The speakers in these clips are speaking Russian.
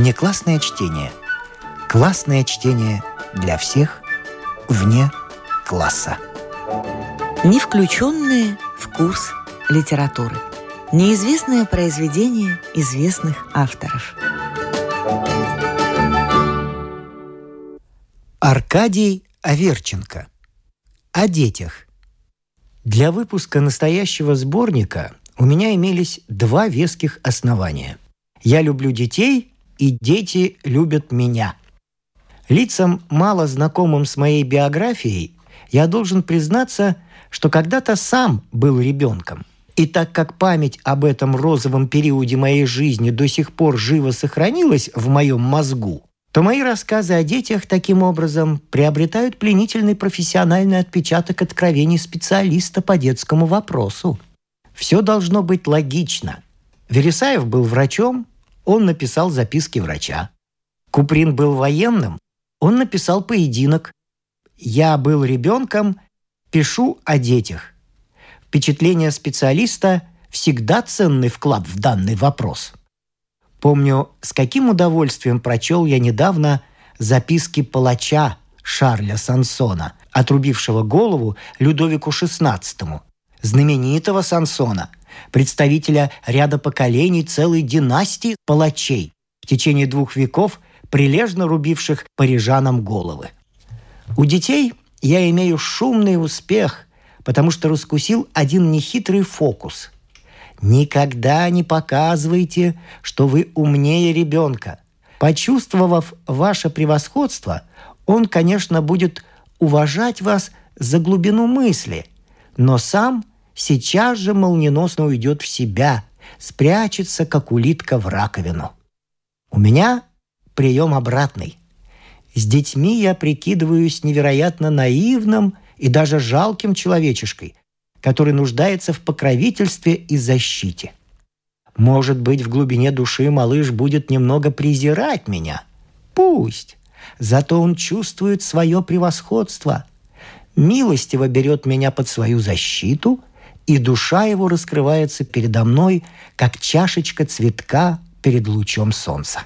Внеклассное чтение. Классное чтение для всех вне класса. Не включенные в курс литературы. Неизвестное произведение известных авторов. Аркадий Аверченко. О детях. Для выпуска настоящего сборника у меня имелись два веских основания. Я люблю детей, и дети любят меня. Лицам, мало знакомым с моей биографией, я должен признаться, что когда-то сам был ребенком. И так как память об этом розовом периоде моей жизни до сих пор живо сохранилась в моем мозгу, то мои рассказы о детях таким образом приобретают пленительный профессиональный отпечаток откровений специалиста по детскому вопросу. Все должно быть логично. Вересаев был врачом, он написал записки врача. Куприн был военным, он написал поединок. Я был ребенком, пишу о детях. Впечатление специалиста – всегда ценный вклад в данный вопрос. Помню, с каким удовольствием прочел я недавно записки палача Шарля Сансона, отрубившего голову Людовику XVI, знаменитого Сансона, представителя ряда поколений целой династии палачей, в течение двух веков прилежно рубивших парижанам головы. У детей я имею шумный успех, потому что раскусил один нехитрый фокус. Никогда не показывайте, что вы умнее ребенка. Почувствовав ваше превосходство, он, конечно, будет уважать вас за глубину мысли, но сам сейчас же молниеносно уйдет в себя, спрячется, как улитка в раковину. У меня прием обратный. С детьми я прикидываюсь невероятно наивным и даже жалким человечешкой, который нуждается в покровительстве и защите. Может быть, в глубине души малыш будет немного презирать меня. Пусть. Зато он чувствует свое превосходство. Милостиво берет меня под свою защиту, и душа его раскрывается передо мной, как чашечка цветка перед лучом солнца.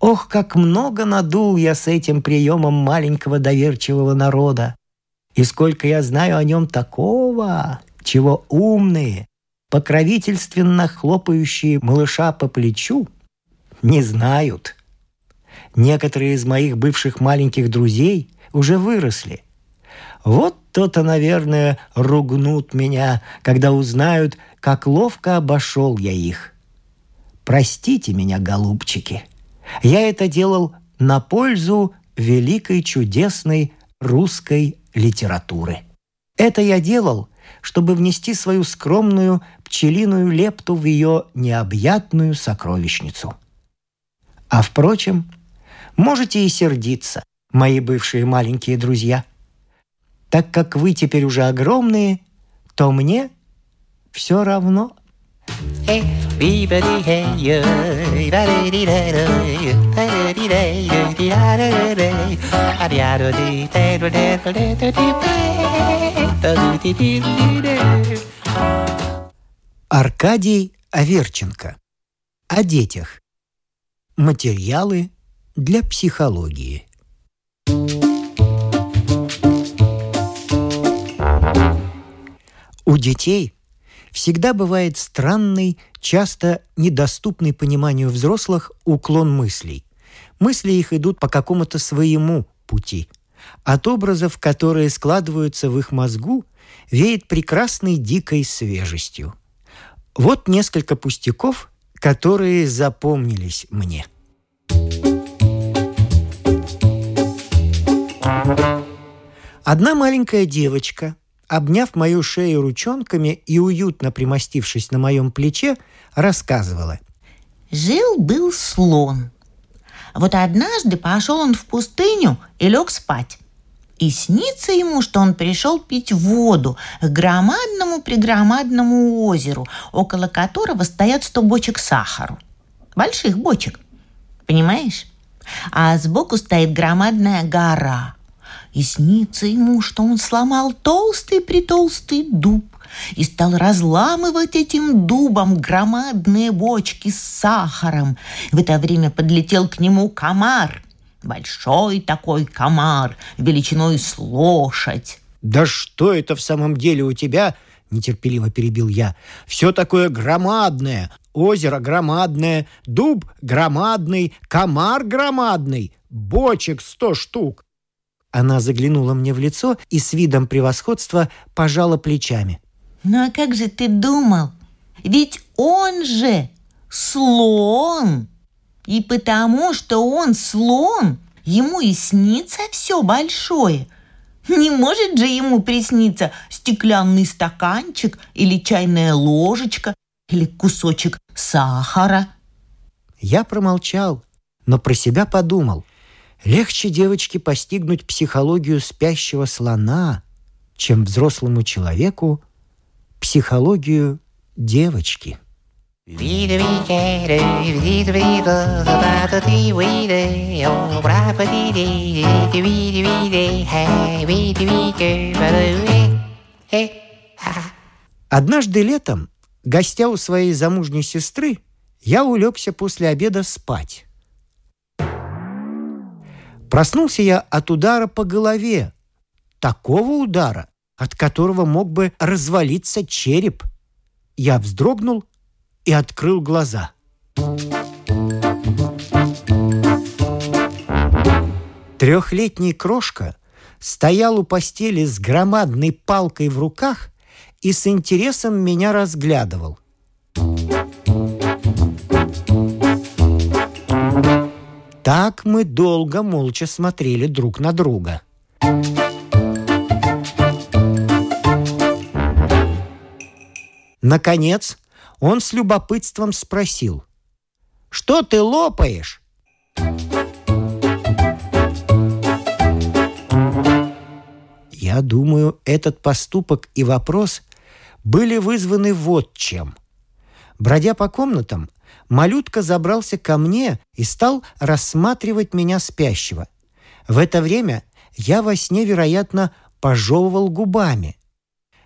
Ох, как много надул я с этим приемом маленького доверчивого народа. И сколько я знаю о нем такого, чего умные, покровительственно хлопающие малыша по плечу, не знают. Некоторые из моих бывших маленьких друзей уже выросли. Вот то-то, наверное, ругнут меня, когда узнают, как ловко обошел я их. Простите меня, голубчики. Я это делал на пользу великой чудесной русской литературы. Это я делал, чтобы внести свою скромную пчелиную лепту в ее необъятную сокровищницу. А впрочем, можете и сердиться, мои бывшие маленькие друзья. Так как вы теперь уже огромные, то мне все равно – Аркадий Аверченко. О детях. Материалы для психологии. У детей всегда бывает странный, часто недоступный пониманию взрослых уклон мыслей. Мысли их идут по какому-то своему пути. От образов, которые складываются в их мозгу, веет прекрасной дикой свежестью. Вот несколько пустяков, которые запомнились мне. Одна маленькая девочка – обняв мою шею ручонками и уютно примостившись на моем плече, рассказывала. Жил-был слон. Вот однажды пошел он в пустыню и лег спать. И снится ему, что он пришел пить воду к громадному-прегромадному озеру, около которого стоят сто бочек сахару. Больших бочек. Понимаешь? А сбоку стоит громадная гора – и снится ему, что он сломал толстый-притолстый дуб, и стал разламывать этим дубом громадные бочки с сахаром. В это время подлетел к нему комар. Большой такой комар, величиной с лошадь. «Да что это в самом деле у тебя?» – нетерпеливо перебил я. «Все такое громадное, озеро громадное, дуб громадный, комар громадный, бочек сто штук». Она заглянула мне в лицо и с видом превосходства пожала плечами. «Ну а как же ты думал? Ведь он же слон!» И потому, что он слон, ему и снится все большое. Не может же ему присниться стеклянный стаканчик или чайная ложечка или кусочек сахара. Я промолчал, но про себя подумал. Легче девочке постигнуть психологию спящего слона, чем взрослому человеку психологию девочки. Однажды летом, гостя у своей замужней сестры, я улегся после обеда спать. Проснулся я от удара по голове. Такого удара, от которого мог бы развалиться череп. Я вздрогнул и открыл глаза. Трехлетний крошка стоял у постели с громадной палкой в руках и с интересом меня разглядывал. Так мы долго молча смотрели друг на друга. Наконец, он с любопытством спросил. «Что ты лопаешь?» Я думаю, этот поступок и вопрос были вызваны вот чем. Бродя по комнатам, малютка забрался ко мне и стал рассматривать меня спящего. В это время я во сне, вероятно, пожевывал губами.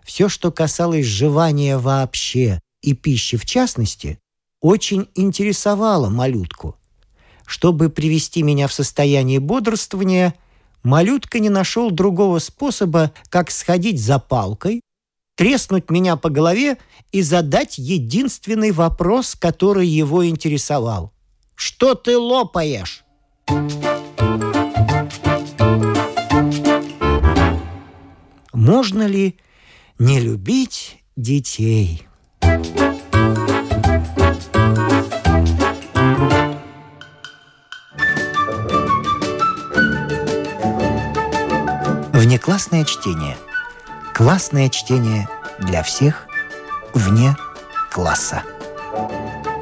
Все, что касалось жевания вообще и пищи в частности, очень интересовало малютку. Чтобы привести меня в состояние бодрствования, малютка не нашел другого способа, как сходить за палкой, треснуть меня по голове и задать единственный вопрос, который его интересовал. «Что ты лопаешь?» Можно ли не любить детей? Внеклассное чтение. Классное чтение для всех вне класса.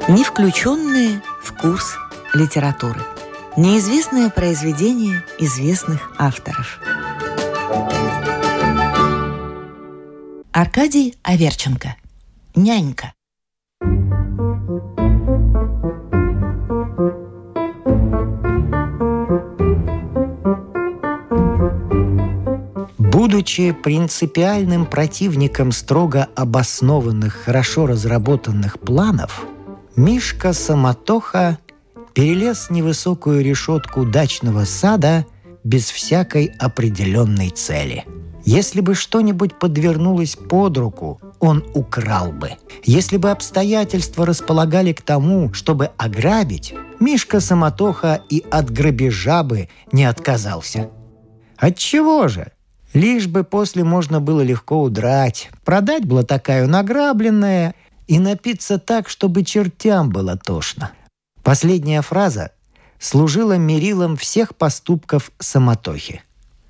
Не включенные в курс литературы. Неизвестное произведение известных авторов. Аркадий Аверченко. Нянька. Будучи принципиальным противником строго обоснованных, хорошо разработанных планов, Мишка Самотоха перелез невысокую решетку дачного сада без всякой определенной цели – если бы что-нибудь подвернулось под руку, он украл бы. Если бы обстоятельства располагали к тому, чтобы ограбить, Мишка Самотоха и от грабежа бы не отказался. Отчего же? Лишь бы после можно было легко удрать, продать было такая награбленная и напиться так, чтобы чертям было тошно. Последняя фраза служила мерилом всех поступков Самотохи.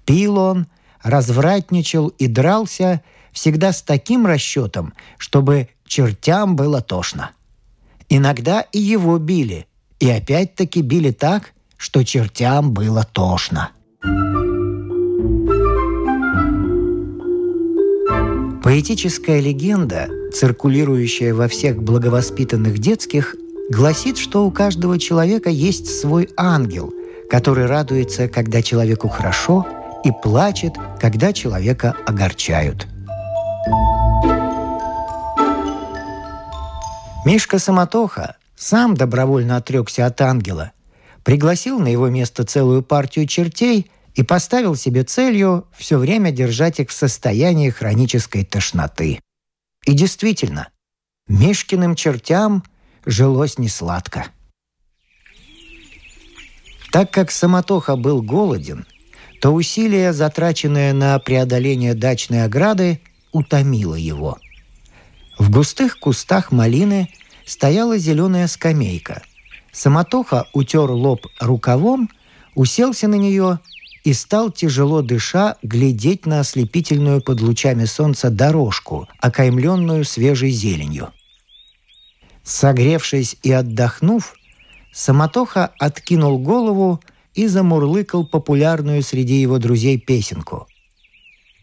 Пил он – развратничал и дрался всегда с таким расчетом, чтобы чертям было тошно. Иногда и его били, и опять-таки били так, что чертям было тошно. Поэтическая легенда, циркулирующая во всех благовоспитанных детских, гласит, что у каждого человека есть свой ангел, который радуется, когда человеку хорошо, и плачет, когда человека огорчают. Мишка Самотоха сам добровольно отрекся от ангела, пригласил на его место целую партию чертей и поставил себе целью все время держать их в состоянии хронической тошноты. И действительно, Мишкиным чертям жилось несладко. Так как Самотоха был голоден, то усилие, затраченное на преодоление дачной ограды, утомило его. В густых кустах малины стояла зеленая скамейка. Самотоха утер лоб рукавом, уселся на нее и стал, тяжело дыша, глядеть на ослепительную под лучами солнца дорожку, окаймленную свежей зеленью. Согревшись и отдохнув, Самотоха откинул голову и замурлыкал популярную среди его друзей песенку.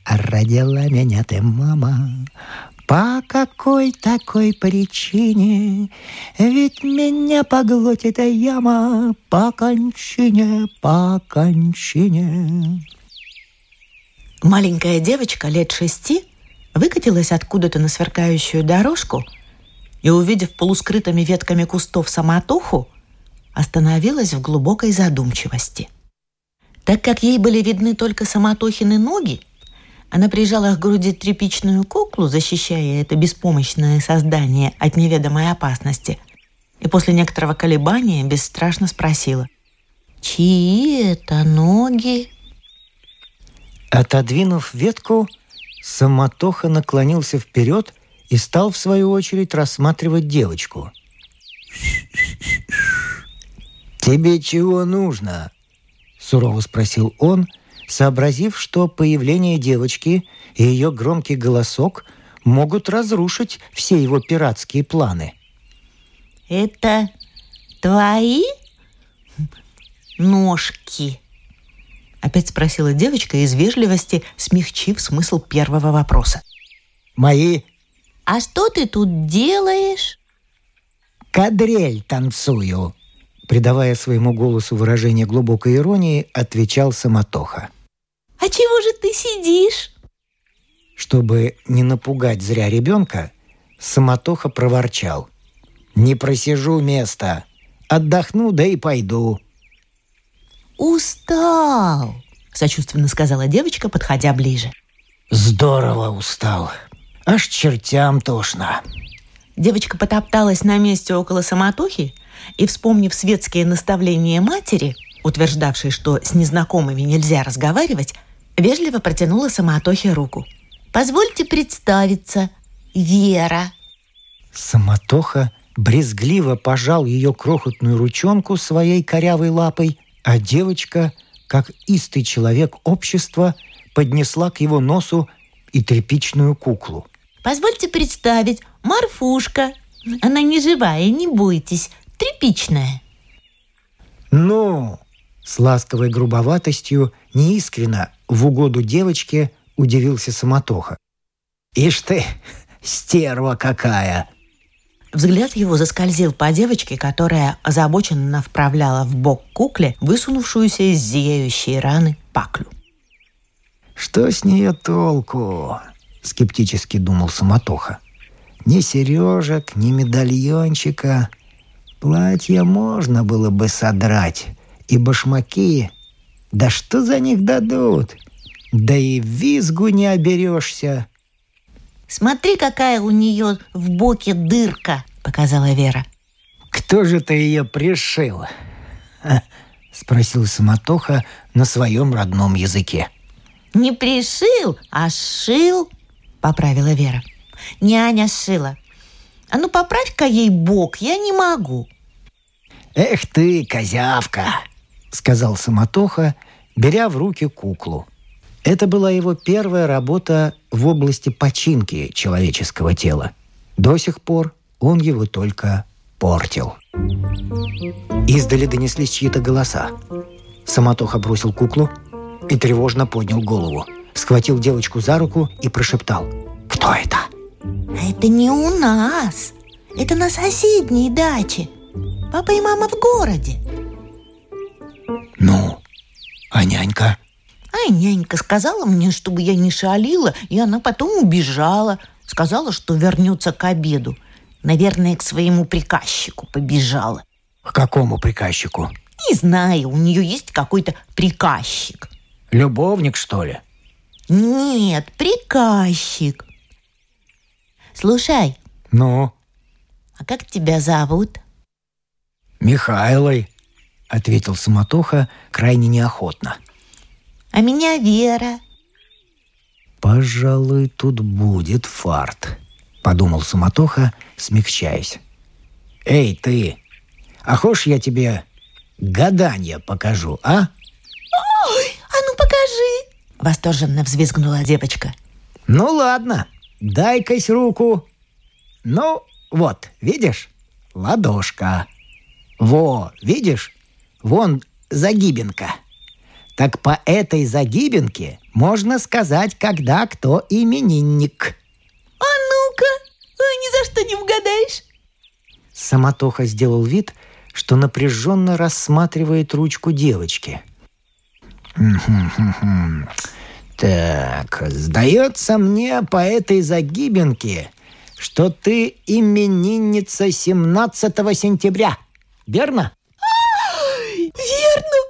«Родила меня ты, мама, по какой такой причине? Ведь меня поглотит яма по кончине, по кончине. Маленькая девочка лет шести выкатилась откуда-то на сверкающую дорожку и, увидев полускрытыми ветками кустов самотуху, остановилась в глубокой задумчивости. Так как ей были видны только самотохины ноги, она прижала к груди тряпичную куклу, защищая это беспомощное создание от неведомой опасности, и после некоторого колебания бесстрашно спросила. «Чьи это ноги?» Отодвинув ветку, Самотоха наклонился вперед и стал, в свою очередь, рассматривать девочку. «Тебе чего нужно?» — сурово спросил он — сообразив, что появление девочки и ее громкий голосок могут разрушить все его пиратские планы. «Это твои ножки?» Опять спросила девочка из вежливости, смягчив смысл первого вопроса. «Мои...» «А что ты тут делаешь?» «Кадрель танцую», придавая своему голосу выражение глубокой иронии, отвечал Самотоха. А чего же ты сидишь? Чтобы не напугать зря ребенка, Самотоха проворчал. «Не просижу места. Отдохну, да и пойду». «Устал», — сочувственно сказала девочка, подходя ближе. «Здорово устал. Аж чертям тошно». Девочка потопталась на месте около самотохи и, вспомнив светские наставления матери, утверждавшей, что с незнакомыми нельзя разговаривать, Вежливо протянула Самотохе руку. «Позвольте представиться, Вера». Самотоха брезгливо пожал ее крохотную ручонку своей корявой лапой, а девочка, как истый человек общества, поднесла к его носу и тряпичную куклу. «Позвольте представить, Марфушка. Она не живая, не бойтесь, тряпичная». «Ну, с ласковой грубоватостью, неискренно, в угоду девочке, удивился Самотоха. «Ишь ты, стерва какая!» Взгляд его заскользил по девочке, которая озабоченно вправляла в бок кукле высунувшуюся из зияющей раны паклю. «Что с нее толку?» — скептически думал Самотоха. «Ни сережек, ни медальончика. Платье можно было бы содрать, и башмаки. Да что за них дадут? Да и визгу не оберешься. Смотри, какая у нее в боке дырка, показала Вера. Кто же ты ее пришил? Спросил Самотоха на своем родном языке. Не пришил, а сшил, поправила Вера. Няня сшила. А ну поправь-ка ей бок, я не могу. Эх ты, козявка! Сказал Самотоха, беря в руки куклу. Это была его первая работа в области починки человеческого тела. До сих пор он его только портил. Издали донеслись чьи-то голоса. Самотоха бросил куклу и тревожно поднял голову. Схватил девочку за руку и прошептал. «Кто это?» «Это не у нас. Это на соседней даче. Папа и мама в городе. «Ну, а нянька?» А нянька сказала мне, чтобы я не шалила, и она потом убежала. Сказала, что вернется к обеду. Наверное, к своему приказчику побежала. К какому приказчику? Не знаю, у нее есть какой-то приказчик. Любовник, что ли? Нет, приказчик. Слушай, Ну, а как тебя зовут? Михайлой, ответил Самотоха крайне неохотно. А меня Вера. «Пожалуй, тут будет фарт», — подумал Суматоха, смягчаясь. «Эй, ты! А хочешь я тебе гадание покажу, а?» А ну покажи! Восторженно взвизгнула девочка. «Ну ладно, дай-кась руку. Ну, вот, видишь? Ладошка. Во, видишь? Вон загибинка. Так по этой загибинке можно сказать, когда кто именинник». А ну-ка, Ой, ни за что не угадаешь. Самотоха сделал вид, что напряженно рассматривает ручку девочки. «Мгм-хм-хм. Так, сдается мне по этой загибинке, что ты именинница 17 сентября. Верно,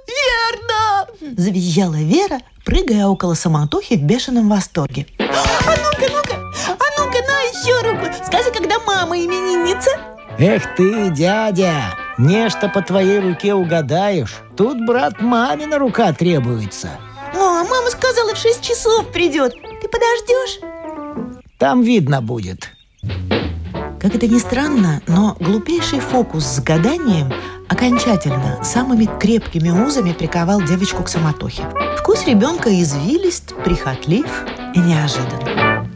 верно! Завизжала Вера, прыгая около самотохи в бешеном восторге. А ну-ка, ну-ка, а ну-ка, на еще руку. Скажи, когда мама именинница? Эх ты, дядя, нечто по твоей руке угадаешь. Тут, брат, мамина рука требуется. О, мама сказала, в 6 часов придет. Ты подождешь? Там видно будет. Как это ни странно, но глупейший фокус с гаданием окончательно самыми крепкими узами приковал девочку к самотохе. Вкус ребенка извилист, прихотлив и неожидан.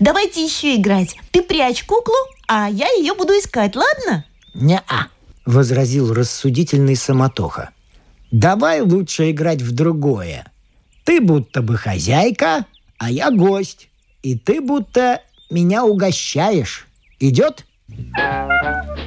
Давайте еще играть. Ты прячь куклу, а я ее буду искать, ладно? «Не-а», — возразил рассудительный самотоха. «Давай лучше играть в другое. Ты будто бы хозяйка, а я гость. И ты будто меня угощаешь. Идет?»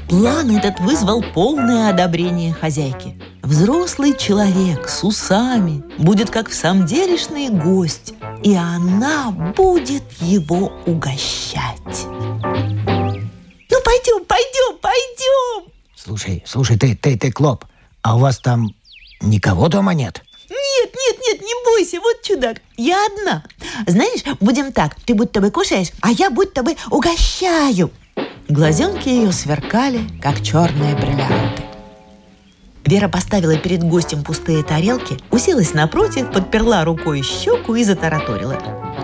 План этот вызвал полное одобрение хозяйки. Взрослый человек с усами будет как в самом делешный гость, и она будет его угощать. Ну, пойдем, пойдем, пойдем. «Слушай, слушай, ты, ты, ты, Клоп, а у вас там никого дома нет?» Нет, нет, нет, бойся, вот чудак, я одна. Знаешь, будем так, ты будто бы кушаешь, а я будто бы угощаю. Глазенки ее сверкали, как черные бриллианты. Вера поставила перед гостем пустые тарелки, уселась напротив, подперла рукой щеку и затараторила.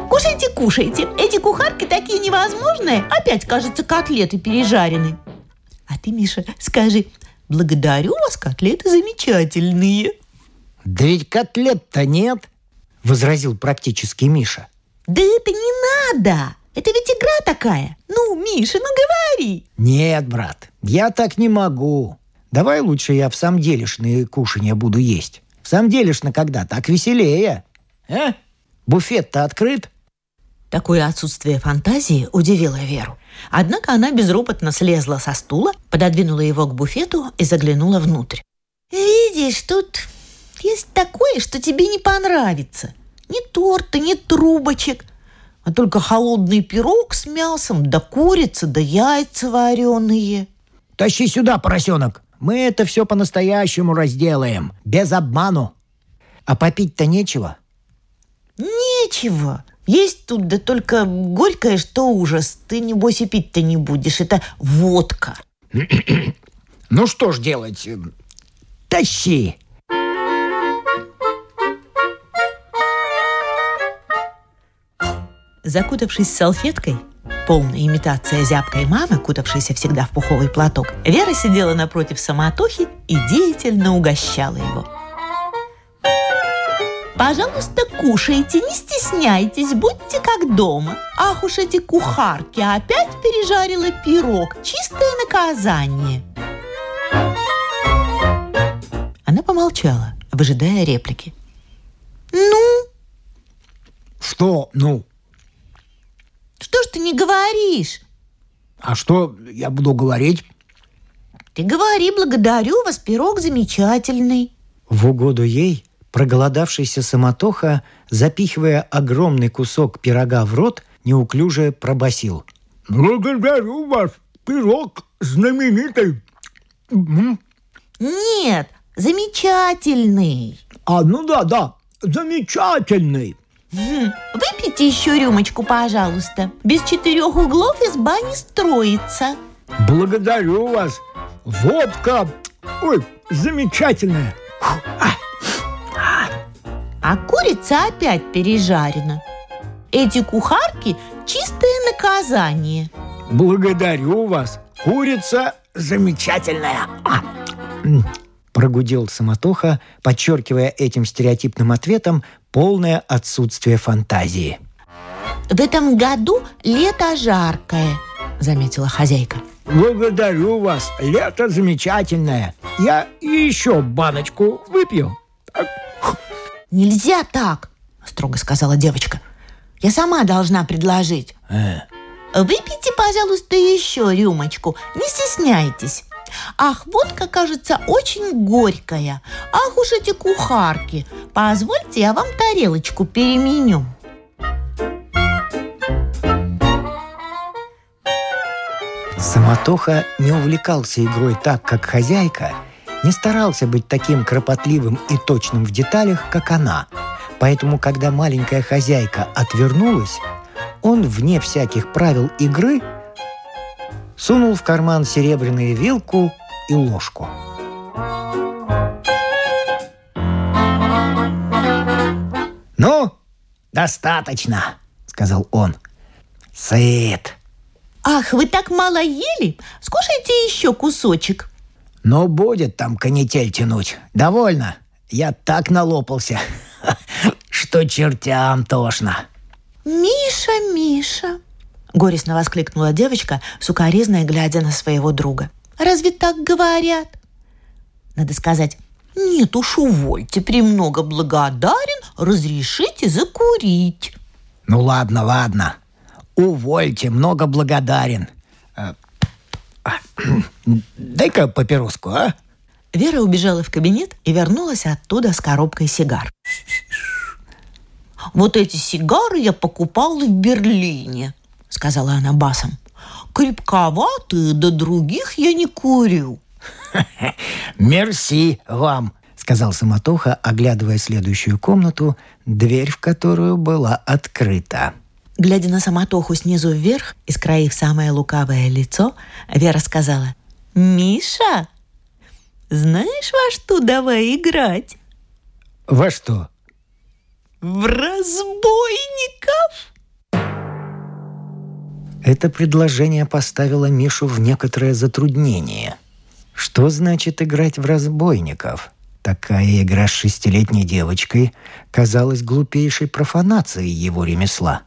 Кушайте, кушайте. Эти кухарки такие невозможные. Опять, кажется, котлеты пережарены. А ты, Миша, скажи, благодарю вас, котлеты замечательные. «Да ведь котлет-то нет», — возразил практически Миша. Да это не надо. Это ведь игра такая. Ну, Миша, ну говори. «Нет, брат, я так не могу. Давай лучше я в самом делешные кушанья буду есть. В самом делешно когда? Так веселее. А? Буфет-то открыт?» Такое отсутствие фантазии удивило Веру. Однако она безропотно слезла со стула, пододвинула его к буфету и заглянула внутрь. Видишь, тут есть такое, что тебе не понравится. Ни торта, ни трубочек, а только холодный пирог с мясом, да курица, да яйца вареные. «Тащи сюда, поросенок. Мы это все по-настоящему разделаем. Без обману. А попить-то нечего?» Нечего. Есть тут да только горькое, что ужас. Ты, небось, и пить-то не будешь. Это водка. Ну что ж делать? Тащи. Закутавшись салфеткой, полная имитация зябкой мамы, кутавшейся всегда в пуховый платок, Вера сидела напротив самотохи и деятельно угощала его. Пожалуйста, кушайте, не стесняйтесь, будьте как дома. Ах уж эти кухарки, опять пережарила пирог. Чистое наказание. Она помолчала, выжидая реплики. Ну, Что? Ну, что ж ты не говоришь? а что я буду говорить? Ты говори, благодарю вас, пирог замечательный. В угоду ей проголодавшийся самотоха, запихивая огромный кусок пирога в рот, неуклюже пробасил. Благодарю вас. Пирог знаменитый. Нет, замечательный. А, ну да, да, замечательный. Выпейте еще рюмочку, пожалуйста. Без четырех углов изба не строится. Благодарю вас. Водка, ой, замечательная. А курица опять пережарена. Эти кухарки – чистое наказание. Благодарю вас. Курица замечательная. Прогудел Самотоха, подчеркивая этим стереотипным ответом полное отсутствие фантазии. В этом году лето жаркое, заметила хозяйка. Благодарю вас. Лето замечательное. Я еще баночку выпью. Нельзя так, строго сказала девочка. Я сама должна предложить. Э, Выпейте, пожалуйста, еще рюмочку. Не стесняйтесь. Ах, водка, кажется, очень горькая. Ах уж эти кухарки. Позвольте, я вам тарелочку переменю. Самотоха не увлекался игрой так, как хозяйка, не старался быть таким кропотливым и точным в деталях, как она. Поэтому, когда маленькая хозяйка отвернулась, он, вне всяких правил игры, сунул в карман серебряную вилку и ложку. «Ну, достаточно», — сказал он. «Сыт». Ах, вы так мало ели? Скушайте еще кусочек. Но будет там канитель тянуть. Довольно. Я так налопался, что чертям тошно. Миша, Миша, горестно воскликнула девочка, сукоризной глядя на своего друга. Разве так говорят? Надо сказать, нет уж, увольте, премного благодарен, разрешите закурить. Ну ладно, ладно. Увольте, много благодарен. Э, а, Дай-ка папироску, а? Вера убежала в кабинет и вернулась оттуда с коробкой сигар. Вот эти сигары я покупала в Берлине, сказала она басом. Крепковатые, до других я не курю. Мерси вам, сказал Самотоха, оглядывая следующую комнату, дверь в которую была открыта. Глядя на самотоху снизу вверх и скроив самое лукавое лицо, Вера сказала, Миша, знаешь, во что давай играть? Во что? В разбойников? Это предложение поставило Мишу в некоторое затруднение. Что значит играть в разбойников? Такая игра с шестилетней девочкой казалась глупейшей профанацией его ремесла.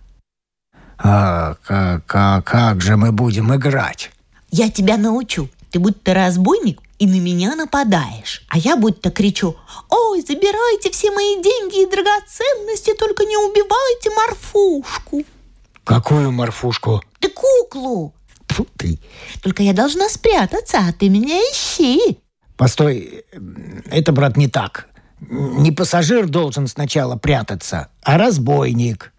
«А как, как, как же мы будем играть?» Я тебя научу. Ты будто разбойник и на меня нападаешь. А я будто кричу, ой, забирайте все мои деньги и драгоценности, только не убивайте морфушку. «Какую морфушку?» Ты куклу. Фу ты. Только я должна спрятаться, а ты меня ищи. Постой, это, брат, не так. Не пассажир должен сначала прятаться, а разбойник.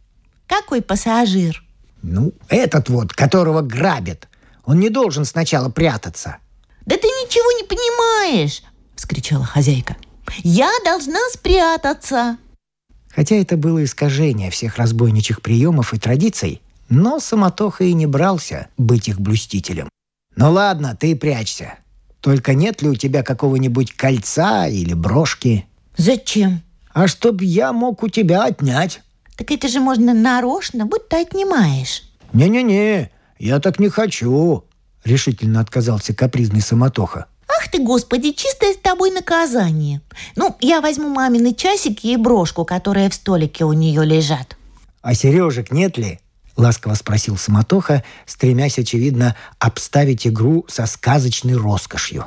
Какой пассажир? Ну, этот вот, которого грабят. Он не должен сначала прятаться. Да ты ничего не понимаешь, вскричала хозяйка. Я должна спрятаться. Хотя это было искажение всех разбойничьих приемов и традиций, но Самотоха и не брался быть их блюстителем. Ну ладно, ты прячься. Только нет ли у тебя какого-нибудь кольца или брошки? Зачем? А чтоб я мог у тебя отнять. Так это же можно нарочно, будто отнимаешь. «Не-не-не, я так не хочу», — решительно отказался капризный Самотоха. Ах ты, господи, чистое с тобой наказание. Ну, я возьму мамины часики и брошку, которые в столике у нее лежат. «А сережек нет ли?» — ласково спросил Самотоха, стремясь, очевидно, обставить игру со сказочной роскошью.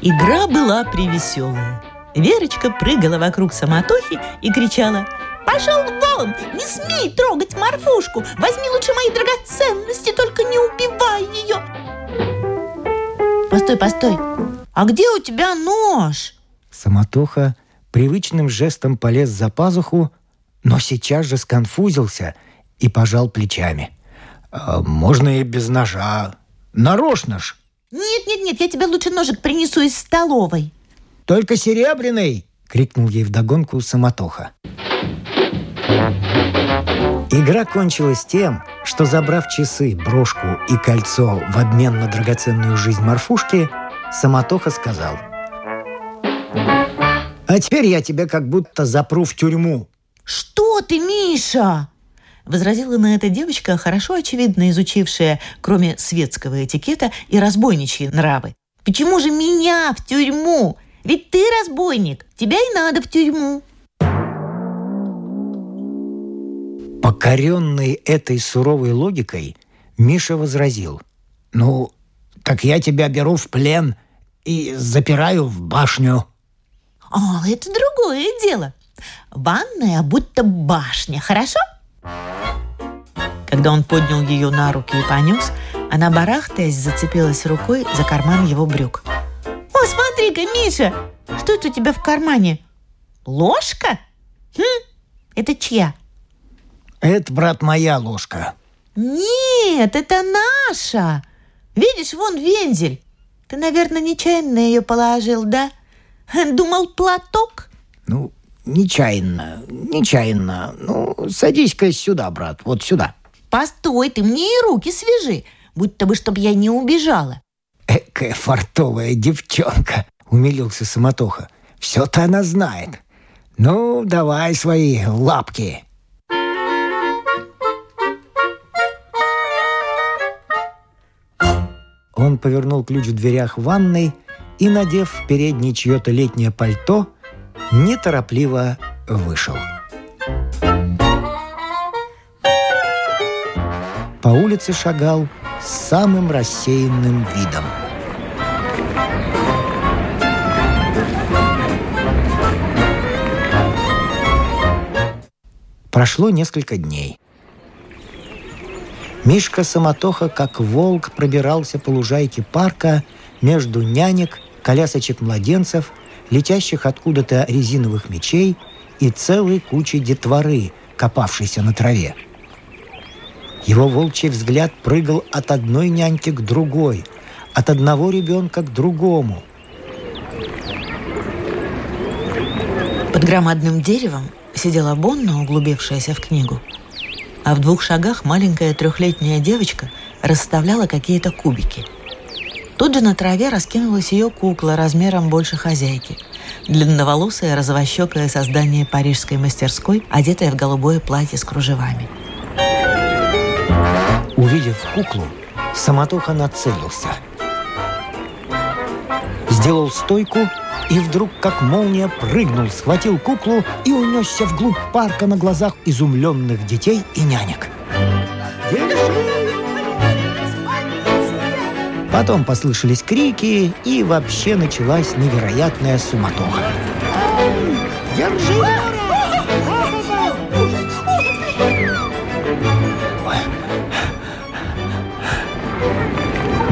Игра была привеселая. Верочка прыгала вокруг самотохи и кричала Пошел вон! Не смей трогать морфушку! Возьми лучше мои драгоценности, Постой, постой! А где у тебя нож? Самотоха привычным жестом полез за пазуху, но сейчас же сконфузился и пожал плечами. А, можно и без ножа. Нарочно ж. Нет, нет, нет, я тебе лучше ножик принесу из столовой. Только серебряный. крикнул ей вдогонку самотоха. Игра кончилась тем, что, забрав часы, брошку и кольцо в обмен на драгоценную жизнь Марфушки, Самотоха сказал. А теперь я тебя как будто запру в тюрьму. Что ты, Миша? Возразила на это девочка, хорошо очевидно изучившая, кроме светского этикета, и разбойничьи нравы. Почему же меня в тюрьму? Ведь ты разбойник, тебя и надо в тюрьму. Покоренный этой суровой логикой, Миша возразил. Ну, так я тебя беру в плен и запираю в башню. А, это другое дело. Ванная будто башня, хорошо? Когда он поднял ее на руки и понес, она, барахтаясь, зацепилась рукой за карман его брюк. О, смотри-ка, Миша, что это у тебя в кармане? Ложка? Хм, это чья? Это, брат, моя ложка. Нет, это наша. Видишь, вон вензель. Ты, наверное, нечаянно ее положил, да? Думал, платок? Ну, нечаянно, нечаянно. Ну, садись-ка сюда, брат, вот сюда. Постой, ты мне и руки свяжи, будто бы, чтобы я не убежала. Экая фартовая девчонка, умилился Самотоха. Все-то она знает. Ну, давай свои лапки. Он повернул ключ в дверях ванной и, надев в переднее чье-то летнее пальто, неторопливо вышел. По улице шагал с самым рассеянным видом. Прошло несколько дней. Мишка Самотоха, как волк, пробирался по лужайке парка между нянек, колясочек младенцев, летящих откуда-то резиновых мечей и целой кучей детворы, копавшейся на траве. Его волчий взгляд прыгал от одной няньки к другой, от одного ребенка к другому. Под громадным деревом сидела Бонна, углубившаяся в книгу – а в двух шагах маленькая трехлетняя девочка расставляла какие-то кубики. Тут же на траве раскинулась ее кукла размером больше хозяйки. Длинноволосое, розовощекое создание парижской мастерской, одетое в голубое платье с кружевами. Увидев куклу, Самотоха нацелился. Сделал стойку и вдруг, как молния, прыгнул, схватил куклу и унесся вглубь парка на глазах изумленных детей и нянек. Потом послышались крики, и вообще началась невероятная суматоха. Держи!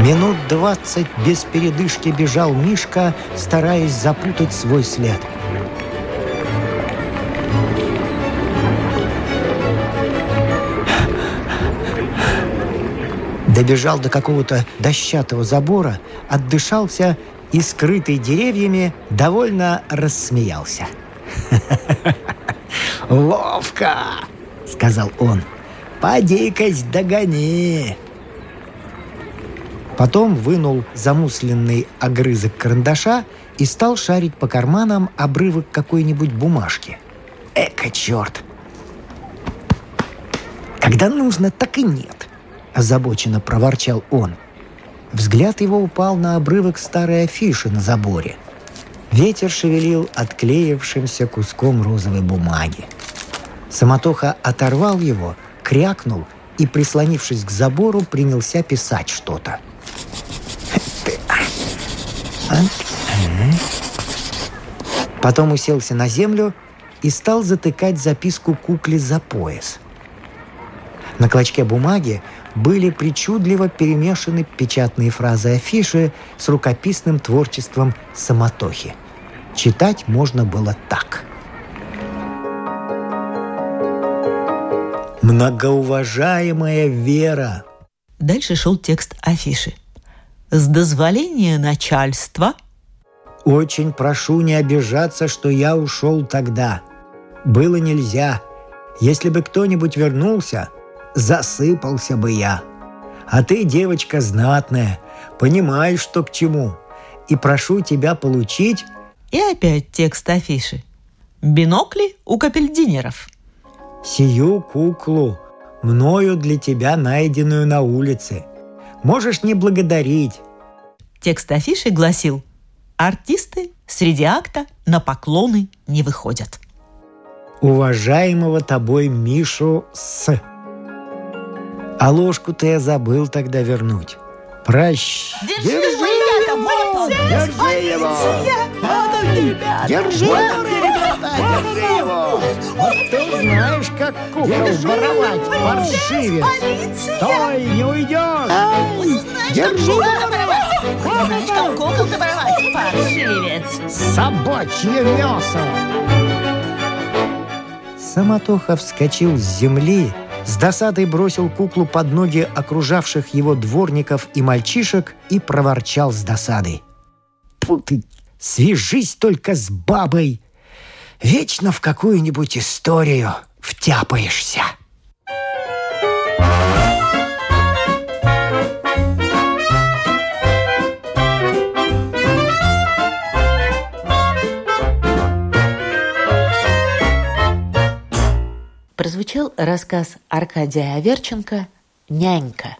Минут двадцать без передышки бежал Мишка, стараясь запутать свой след. Добежал до какого-то дощатого забора, отдышался и, скрытый деревьями, довольно рассмеялся. «Ловко!» — сказал он. «Поди-кась догони!» Потом вынул замусленный огрызок карандаша и стал шарить по карманам обрывок какой-нибудь бумажки. Эка черт! Когда нужно, так и нет, озабоченно проворчал он. Взгляд его упал на обрывок старой афиши на заборе. Ветер шевелил отклеившимся куском розовой бумаги. Самотоха оторвал его, крякнул и, прислонившись к забору, принялся писать что-то. Потом уселся на землю и стал затыкать записку кукле за пояс. На клочке бумаги были причудливо перемешаны печатные фразы афиши с рукописным творчеством самотохи. Читать можно было так. Многоуважаемая Вера. Дальше шел текст афиши. С дозволения начальства Очень прошу не обижаться, что я ушел тогда. Было нельзя. Если бы кто-нибудь вернулся, засыпался бы я. А ты, девочка знатная, понимаешь, что к чему. И прошу тебя получить и опять текст афиши. Бинокли у капельдинеров. сию куклу, мною для тебя найденную на улице. Можешь не благодарить. Текст афиши гласил «Артисты среди акта на поклоны не выходят». Уважаемого тобой Мишу с. А ложку-то я забыл тогда вернуть. Прощ. Держи, ребята, вот он! Держи его! Держи его, ребята! Держи его! Вот ты знаешь, как кукол воровать, паршивец! Стой, не уйдешь! Держи его! Знаешь, как кукол-то воровать, паршивец. Собачье мясо! Самотоха вскочил с земли, с досадой бросил куклу под ноги окружавших его дворников и мальчишек и проворчал с досадой. «Тьфу ты, свяжись только с бабой! Вечно в какую-нибудь историю втяпаешься!» Прозвучал рассказ Аркадия Аверченко «Нянька».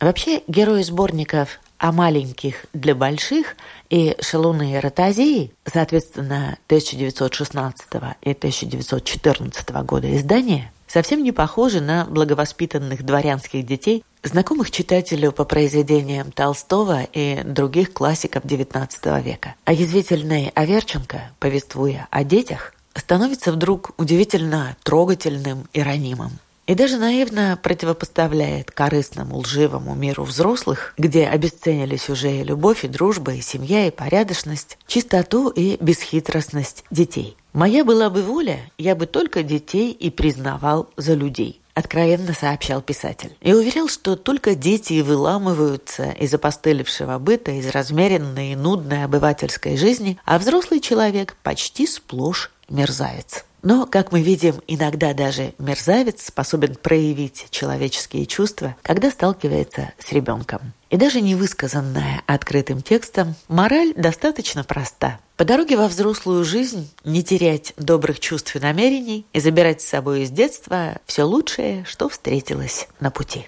Вообще, герои сборников «О маленьких для больших» и «Шалуны и ротозеи», соответственно, 1916 и 1914 года издания, совсем не похожи на благовоспитанных дворянских детей, знакомых читателю по произведениям Толстого и других классиков XIX века. А язвительный Аверченко, повествуя о детях, становится вдруг удивительно трогательным и ранимым. И даже наивно противопоставляет корыстному, лживому миру взрослых, где обесценились уже и любовь, и дружба, и семья, и порядочность, чистоту и бесхитростность детей. «Моя была бы воля, я бы только детей и признавал за людей», откровенно сообщал писатель. И уверял, что только дети выламываются из опостылевшего быта, из размеренной и нудной обывательской жизни, а взрослый человек почти сплошь мерзавец. Но, как мы видим, иногда даже мерзавец способен проявить человеческие чувства, когда сталкивается с ребенком. И даже не высказанная открытым текстом, мораль достаточно проста. По дороге во взрослую жизнь не терять добрых чувств и намерений и забирать с собой из детства все лучшее, что встретилось на пути.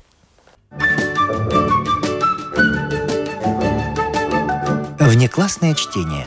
Внеклассное чтение.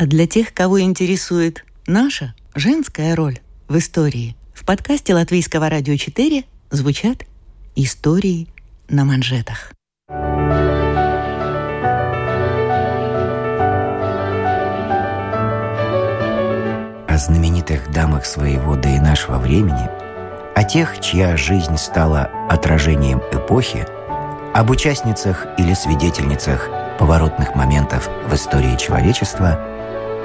А для тех, кого интересует наша женская роль в истории, в подкасте Латвийского радио 4 звучат истории на манжетах. о знаменитых дамах своего да и нашего времени, о тех, чья жизнь стала отражением эпохи, об участницах или свидетельницах поворотных моментов в истории человечества,